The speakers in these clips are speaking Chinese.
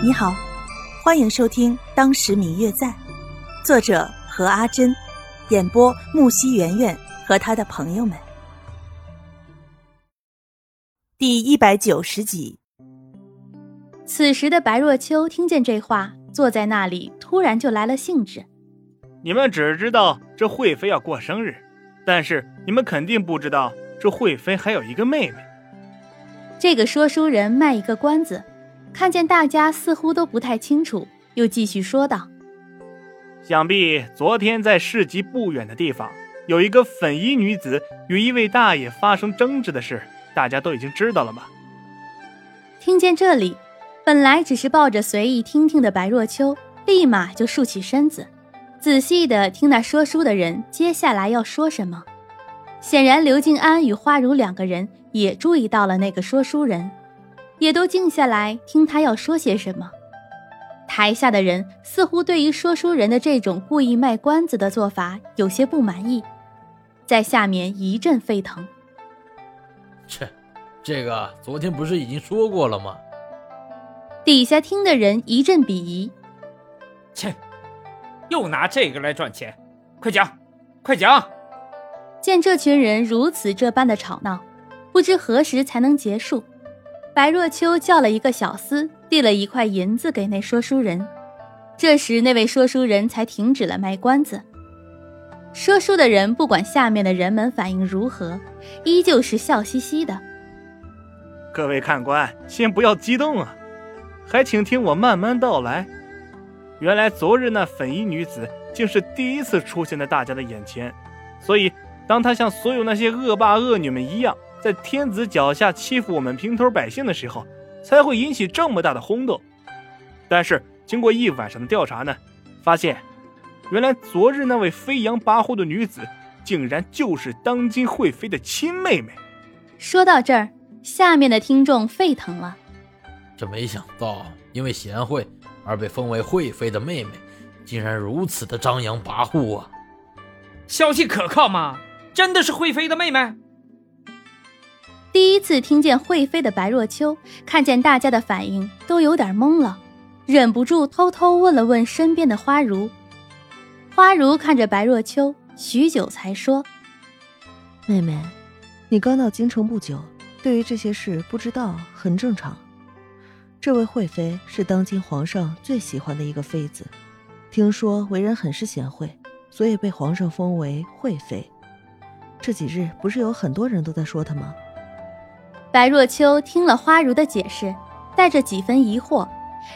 你好，欢迎收听《当时明月在》，作者何阿珍，演播木西圆圆和他的朋友们。第一百九十集。此时的白若秋听见这话，坐在那里，突然就来了兴致。你们只知道这惠妃要过生日，但是你们肯定不知道这惠妃还有一个妹妹。这个说书人卖一个关子。看见大家似乎都不太清楚，又继续说道：“想必昨天在市集不远的地方，有一个粉衣女子与一位大爷发生争执的事，大家都已经知道了吧？”听见这里，本来只是抱着随意听听的白若秋，立马就竖起身子，仔细的听那说书的人接下来要说什么。显然，刘静安与花如两个人也注意到了那个说书人。也都静下来听他要说些什么。台下的人似乎对于说书人的这种故意卖关子的做法有些不满意，在下面一阵沸腾。切，这个昨天不是已经说过了吗？底下听的人一阵鄙夷。切，又拿这个来赚钱，快讲，快讲！见这群人如此这般的吵闹，不知何时才能结束。白若秋叫了一个小厮，递了一块银子给那说书人。这时，那位说书人才停止了卖关子。说书的人不管下面的人们反应如何，依旧是笑嘻嘻的。各位看官，先不要激动啊，还请听我慢慢道来。原来昨日那粉衣女子竟是第一次出现在大家的眼前，所以当她像所有那些恶霸恶女们一样。在天子脚下欺负我们平头百姓的时候，才会引起这么大的轰动。但是经过一晚上的调查呢，发现，原来昨日那位飞扬跋扈的女子，竟然就是当今惠妃的亲妹妹。说到这儿，下面的听众沸腾了。这没想到，因为贤惠而被封为惠妃的妹妹，竟然如此的张扬跋扈啊！消息可靠吗？真的是惠妃的妹妹？第一次听见惠妃的白若秋，看见大家的反应都有点懵了，忍不住偷偷问了问身边的花如。花如看着白若秋，许久才说：“妹妹，你刚到京城不久，对于这些事不知道很正常。这位惠妃是当今皇上最喜欢的一个妃子，听说为人很是贤惠，所以被皇上封为惠妃。这几日不是有很多人都在说她吗？”白若秋听了花如的解释，带着几分疑惑，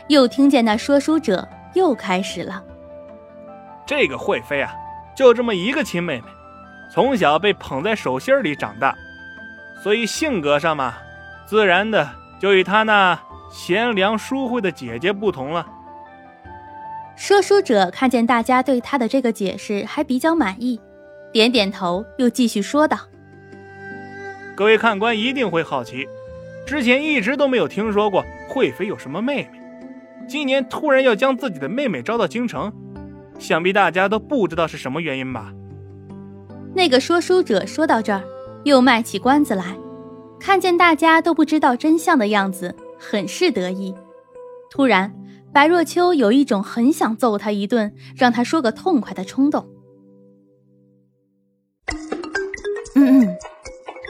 又听见那说书者又开始了：“这个惠妃啊，就这么一个亲妹妹，从小被捧在手心里长大，所以性格上嘛，自然的就与她那贤良淑惠的姐姐不同了。”说书者看见大家对他的这个解释还比较满意，点点头，又继续说道。各位看官一定会好奇，之前一直都没有听说过惠妃有什么妹妹，今年突然要将自己的妹妹招到京城，想必大家都不知道是什么原因吧？那个说书者说到这儿，又卖起关子来，看见大家都不知道真相的样子，很是得意。突然，白若秋有一种很想揍他一顿，让他说个痛快的冲动。